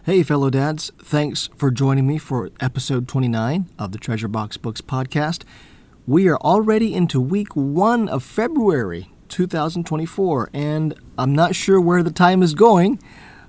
Hey, fellow dads. Thanks for joining me for episode 29 of the Treasure Box Books podcast. We are already into week one of February 2024, and I'm not sure where the time is going,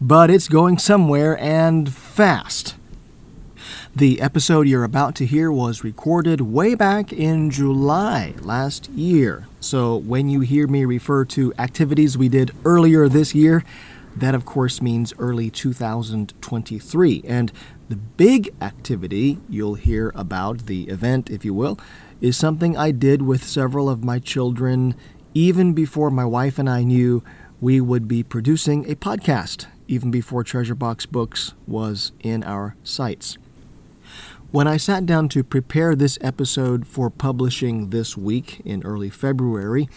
but it's going somewhere and fast. The episode you're about to hear was recorded way back in July last year. So when you hear me refer to activities we did earlier this year, that, of course, means early 2023. And the big activity you'll hear about, the event, if you will, is something I did with several of my children even before my wife and I knew we would be producing a podcast, even before Treasure Box Books was in our sights. When I sat down to prepare this episode for publishing this week in early February,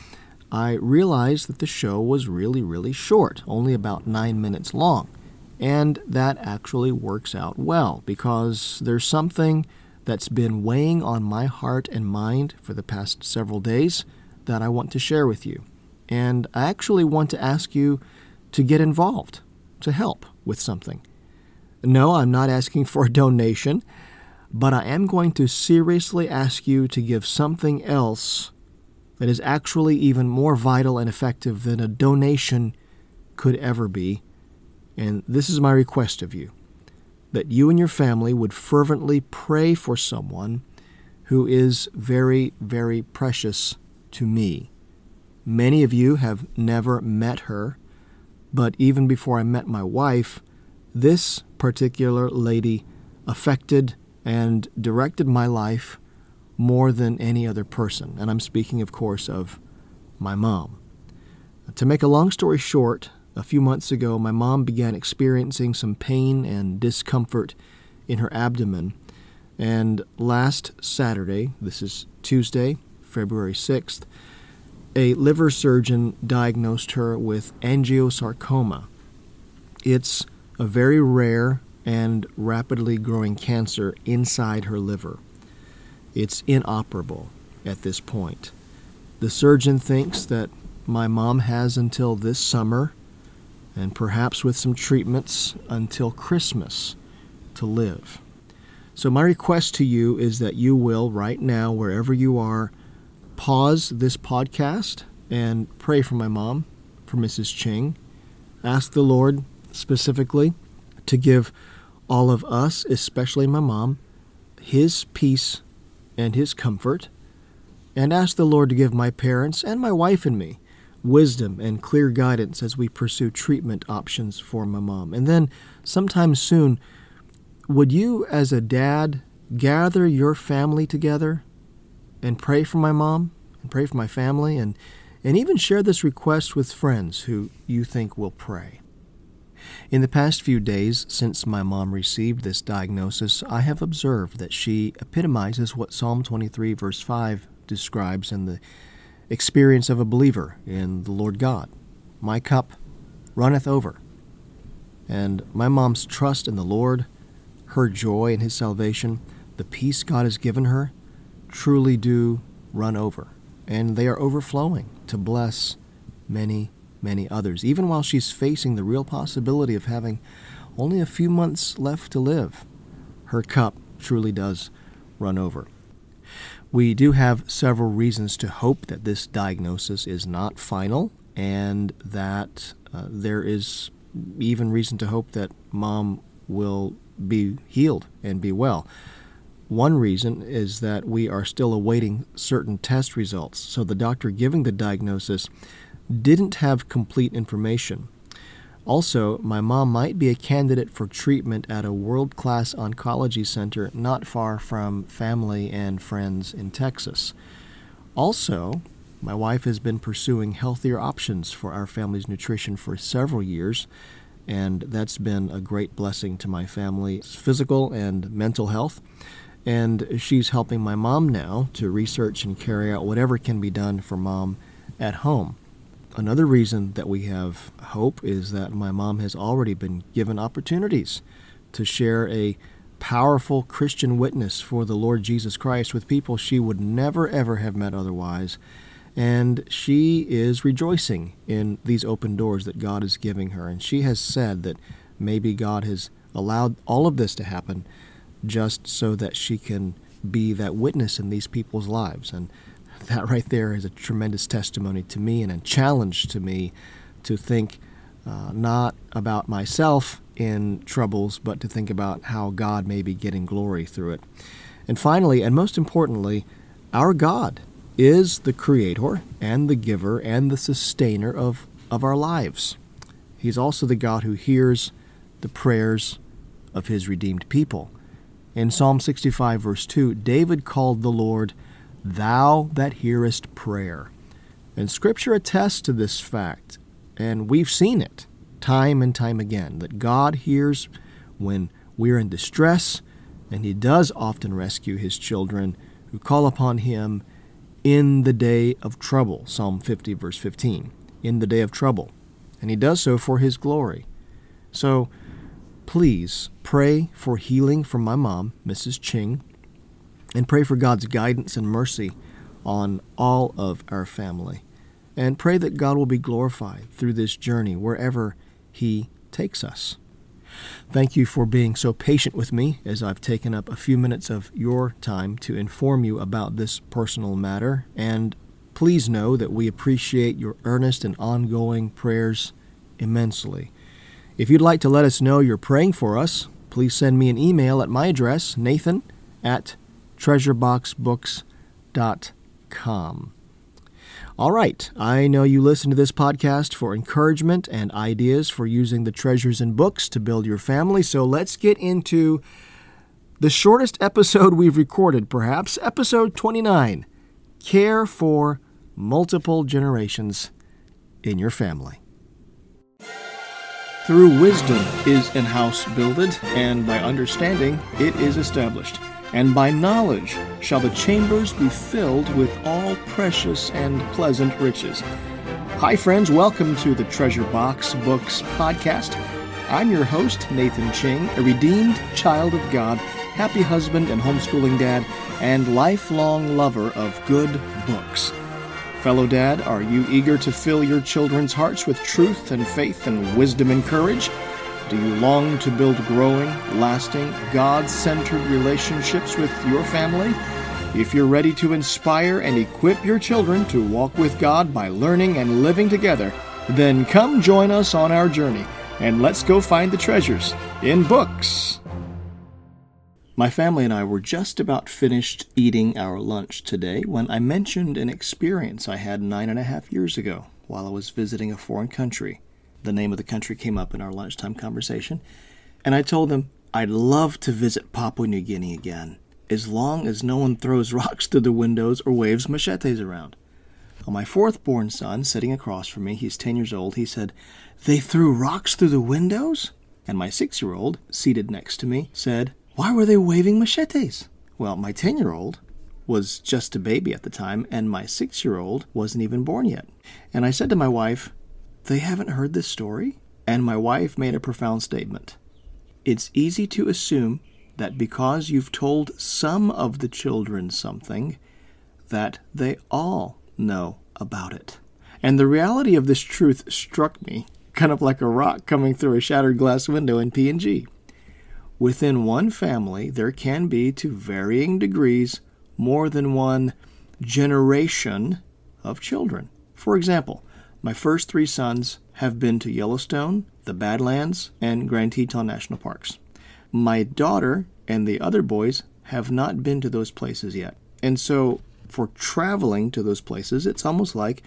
I realized that the show was really, really short, only about nine minutes long. And that actually works out well because there's something that's been weighing on my heart and mind for the past several days that I want to share with you. And I actually want to ask you to get involved, to help with something. No, I'm not asking for a donation, but I am going to seriously ask you to give something else that is actually even more vital and effective than a donation could ever be. And this is my request of you that you and your family would fervently pray for someone who is very, very precious to me. Many of you have never met her, but even before I met my wife, this particular lady affected and directed my life more than any other person. And I'm speaking, of course, of my mom. To make a long story short, a few months ago, my mom began experiencing some pain and discomfort in her abdomen. And last Saturday, this is Tuesday, February 6th, a liver surgeon diagnosed her with angiosarcoma. It's a very rare and rapidly growing cancer inside her liver. It's inoperable at this point. The surgeon thinks that my mom has until this summer, and perhaps with some treatments until Christmas, to live. So, my request to you is that you will, right now, wherever you are, pause this podcast and pray for my mom, for Mrs. Ching. Ask the Lord specifically to give all of us, especially my mom, His peace and His comfort, and ask the Lord to give my parents and my wife and me wisdom and clear guidance as we pursue treatment options for my mom. And then, sometime soon, would you, as a dad, gather your family together and pray for my mom and pray for my family and, and even share this request with friends who you think will pray? In the past few days since my mom received this diagnosis, I have observed that she epitomizes what Psalm 23, verse 5 describes in the experience of a believer in the Lord God. My cup runneth over. And my mom's trust in the Lord, her joy in His salvation, the peace God has given her, truly do run over. And they are overflowing to bless many many others, even while she's facing the real possibility of having only a few months left to live. Her cup truly does run over. We do have several reasons to hope that this diagnosis is not final and that uh, there is even reason to hope that mom will be healed and be well. One reason is that we are still awaiting certain test results. So the doctor giving the diagnosis didn't have complete information. Also, my mom might be a candidate for treatment at a world class oncology center not far from family and friends in Texas. Also, my wife has been pursuing healthier options for our family's nutrition for several years, and that's been a great blessing to my family's physical and mental health. And she's helping my mom now to research and carry out whatever can be done for mom at home. Another reason that we have hope is that my mom has already been given opportunities to share a powerful Christian witness for the Lord Jesus Christ with people she would never ever have met otherwise. And she is rejoicing in these open doors that God is giving her. And she has said that maybe God has allowed all of this to happen just so that she can be that witness in these people's lives. And that right there is a tremendous testimony to me and a challenge to me to think uh, not about myself in troubles, but to think about how God may be getting glory through it. And finally, and most importantly, our God is the creator and the giver and the sustainer of, of our lives. He's also the God who hears the prayers of his redeemed people. In Psalm 65, verse 2, David called the Lord, Thou that hearest prayer. And Scripture attests to this fact, and we've seen it time and time again that God hears when we're in distress, and He does often rescue His children who call upon Him in the day of trouble. Psalm 50, verse 15. In the day of trouble. And He does so for His glory. So, please pray for healing for my mom, Mrs. Ching, and pray for God's guidance and mercy on all of our family. And pray that God will be glorified through this journey wherever He takes us. Thank you for being so patient with me as I've taken up a few minutes of your time to inform you about this personal matter. And please know that we appreciate your earnest and ongoing prayers immensely. If you'd like to let us know you're praying for us, please send me an email at my address, nathan at treasureboxbooks.com. All right, I know you listen to this podcast for encouragement and ideas for using the treasures in books to build your family, so let's get into the shortest episode we've recorded, perhaps, episode 29 Care for Multiple Generations in Your Family. Through wisdom is an house builded, and by understanding it is established. And by knowledge shall the chambers be filled with all precious and pleasant riches. Hi, friends, welcome to the Treasure Box Books podcast. I'm your host, Nathan Ching, a redeemed child of God, happy husband and homeschooling dad, and lifelong lover of good books. Fellow Dad, are you eager to fill your children's hearts with truth and faith and wisdom and courage? Do you long to build growing, lasting, God centered relationships with your family? If you're ready to inspire and equip your children to walk with God by learning and living together, then come join us on our journey and let's go find the treasures in books. My family and I were just about finished eating our lunch today when I mentioned an experience I had nine and a half years ago while I was visiting a foreign country. The name of the country came up in our lunchtime conversation, and I told them I'd love to visit Papua New Guinea again, as long as no one throws rocks through the windows or waves machetes around. Well, my fourth born son, sitting across from me, he's 10 years old, he said, They threw rocks through the windows? And my six year old, seated next to me, said, why were they waving machetes? Well, my 10 year old was just a baby at the time, and my six year old wasn't even born yet. And I said to my wife, They haven't heard this story? And my wife made a profound statement. It's easy to assume that because you've told some of the children something, that they all know about it. And the reality of this truth struck me, kind of like a rock coming through a shattered glass window in PNG. Within one family, there can be, to varying degrees, more than one generation of children. For example, my first three sons have been to Yellowstone, the Badlands, and Grand Teton National Parks. My daughter and the other boys have not been to those places yet. And so, for traveling to those places, it's almost like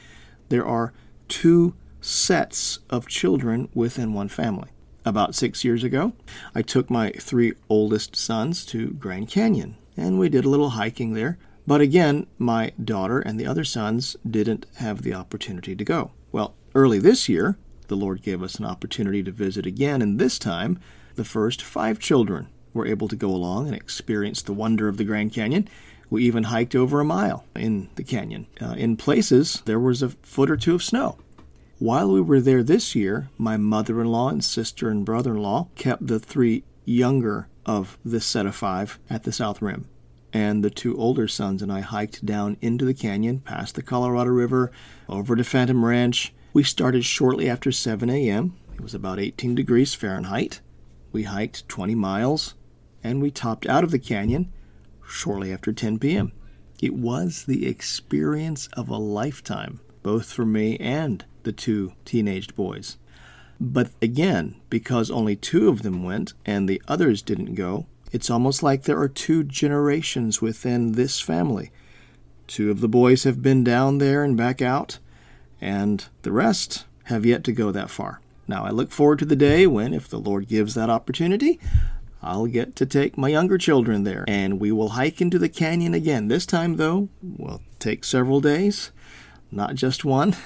there are two sets of children within one family about six years ago, I took my three oldest sons to Grand Canyon, and we did a little hiking there. But again, my daughter and the other sons didn't have the opportunity to go. Well, early this year, the Lord gave us an opportunity to visit again, and this time, the first five children were able to go along and experience the wonder of the Grand Canyon. We even hiked over a mile in the canyon. Uh, in places, there was a foot or two of snow. While we were there this year, my mother in law and sister and brother in law kept the three younger of this set of five at the South Rim. And the two older sons and I hiked down into the canyon, past the Colorado River, over to Phantom Ranch. We started shortly after 7 a.m. It was about 18 degrees Fahrenheit. We hiked 20 miles and we topped out of the canyon shortly after 10 p.m. It was the experience of a lifetime, both for me and the two teenaged boys. But again, because only two of them went and the others didn't go, it's almost like there are two generations within this family. Two of the boys have been down there and back out, and the rest have yet to go that far. Now, I look forward to the day when, if the Lord gives that opportunity, I'll get to take my younger children there and we will hike into the canyon again. This time, though, we'll take several days, not just one.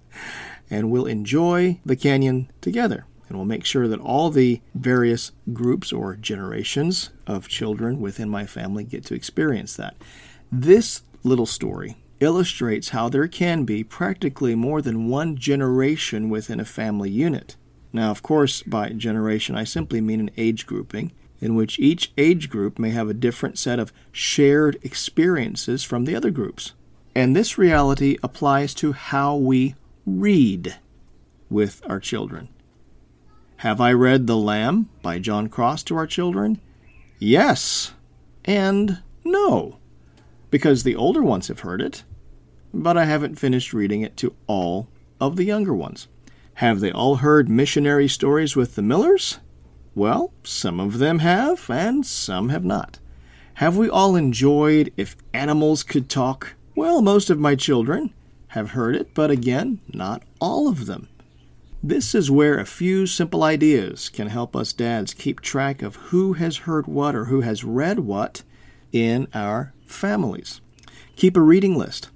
and we'll enjoy the canyon together. And we'll make sure that all the various groups or generations of children within my family get to experience that. This little story illustrates how there can be practically more than one generation within a family unit. Now, of course, by generation, I simply mean an age grouping in which each age group may have a different set of shared experiences from the other groups. And this reality applies to how we read with our children. Have I read The Lamb by John Cross to our children? Yes and no, because the older ones have heard it, but I haven't finished reading it to all of the younger ones. Have they all heard missionary stories with the Millers? Well, some of them have, and some have not. Have we all enjoyed If Animals Could Talk? Well, most of my children have heard it, but again, not all of them. This is where a few simple ideas can help us dads keep track of who has heard what or who has read what in our families. Keep a reading list.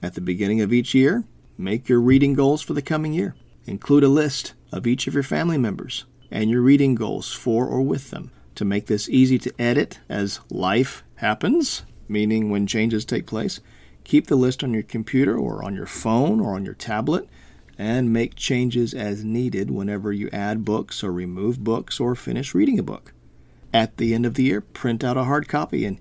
At the beginning of each year, make your reading goals for the coming year. Include a list of each of your family members and your reading goals for or with them. To make this easy to edit as life happens, meaning when changes take place, keep the list on your computer or on your phone or on your tablet and make changes as needed whenever you add books or remove books or finish reading a book. At the end of the year, print out a hard copy and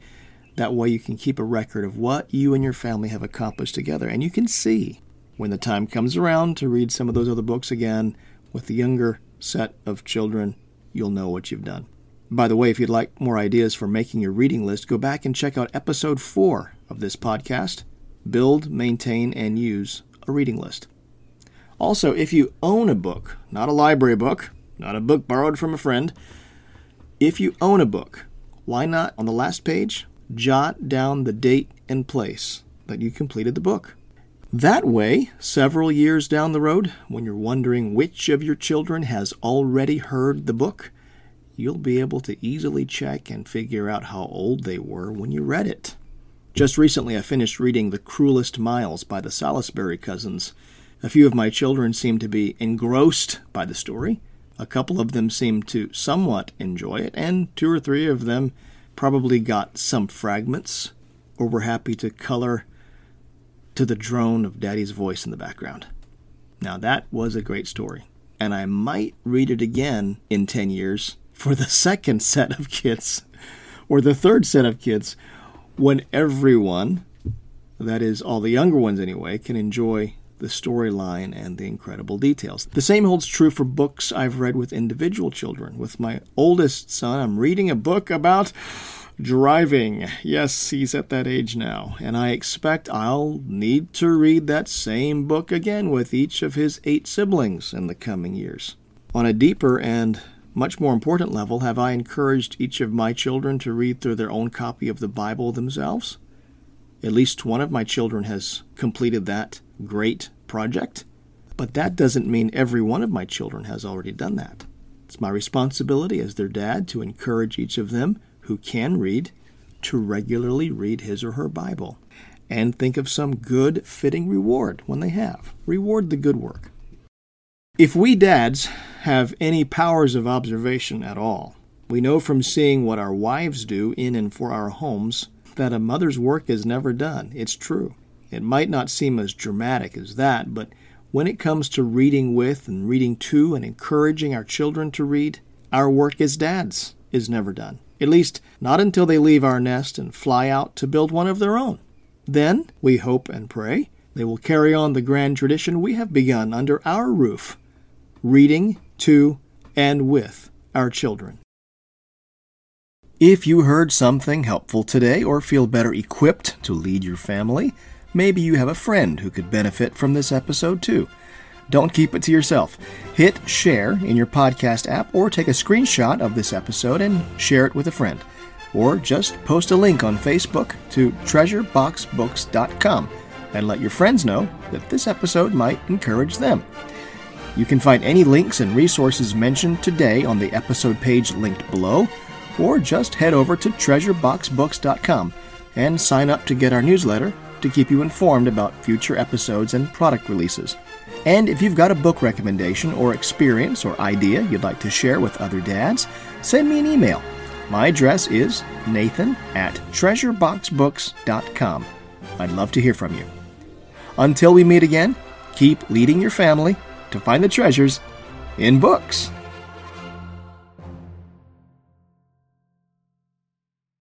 that way you can keep a record of what you and your family have accomplished together and you can see when the time comes around to read some of those other books again with the younger set of children, you'll know what you've done. By the way, if you'd like more ideas for making your reading list, go back and check out episode 4 of this podcast Build, Maintain, and Use a Reading List. Also, if you own a book, not a library book, not a book borrowed from a friend, if you own a book, why not on the last page jot down the date and place that you completed the book? That way, several years down the road, when you're wondering which of your children has already heard the book, you'll be able to easily check and figure out how old they were when you read it. Just recently, I finished reading The Cruelest Miles by the Salisbury cousins. A few of my children seemed to be engrossed by the story. A couple of them seemed to somewhat enjoy it, and two or three of them probably got some fragments or were happy to color to the drone of Daddy's voice in the background. Now, that was a great story, and I might read it again in 10 years for the second set of kids, or the third set of kids, when everyone, that is, all the younger ones anyway, can enjoy the storyline and the incredible details. The same holds true for books I've read with individual children. With my oldest son, I'm reading a book about Driving. Yes, he's at that age now, and I expect I'll need to read that same book again with each of his eight siblings in the coming years. On a deeper and much more important level, have I encouraged each of my children to read through their own copy of the Bible themselves? At least one of my children has completed that great project, but that doesn't mean every one of my children has already done that. It's my responsibility as their dad to encourage each of them who can read to regularly read his or her Bible and think of some good, fitting reward when they have. Reward the good work. If we dads have any powers of observation at all, we know from seeing what our wives do in and for our homes that a mother's work is never done. It's true. It might not seem as dramatic as that, but when it comes to reading with and reading to and encouraging our children to read, our work as dads is never done. At least, not until they leave our nest and fly out to build one of their own. Then, we hope and pray, they will carry on the grand tradition we have begun under our roof, reading to and with our children. If you heard something helpful today or feel better equipped to lead your family, maybe you have a friend who could benefit from this episode too. Don't keep it to yourself. Hit share in your podcast app or take a screenshot of this episode and share it with a friend. Or just post a link on Facebook to treasureboxbooks.com and let your friends know that this episode might encourage them. You can find any links and resources mentioned today on the episode page linked below, or just head over to treasureboxbooks.com and sign up to get our newsletter to keep you informed about future episodes and product releases. And if you've got a book recommendation or experience or idea you'd like to share with other dads, send me an email. My address is nathan at treasureboxbooks.com. I'd love to hear from you. Until we meet again, keep leading your family to find the treasures in books.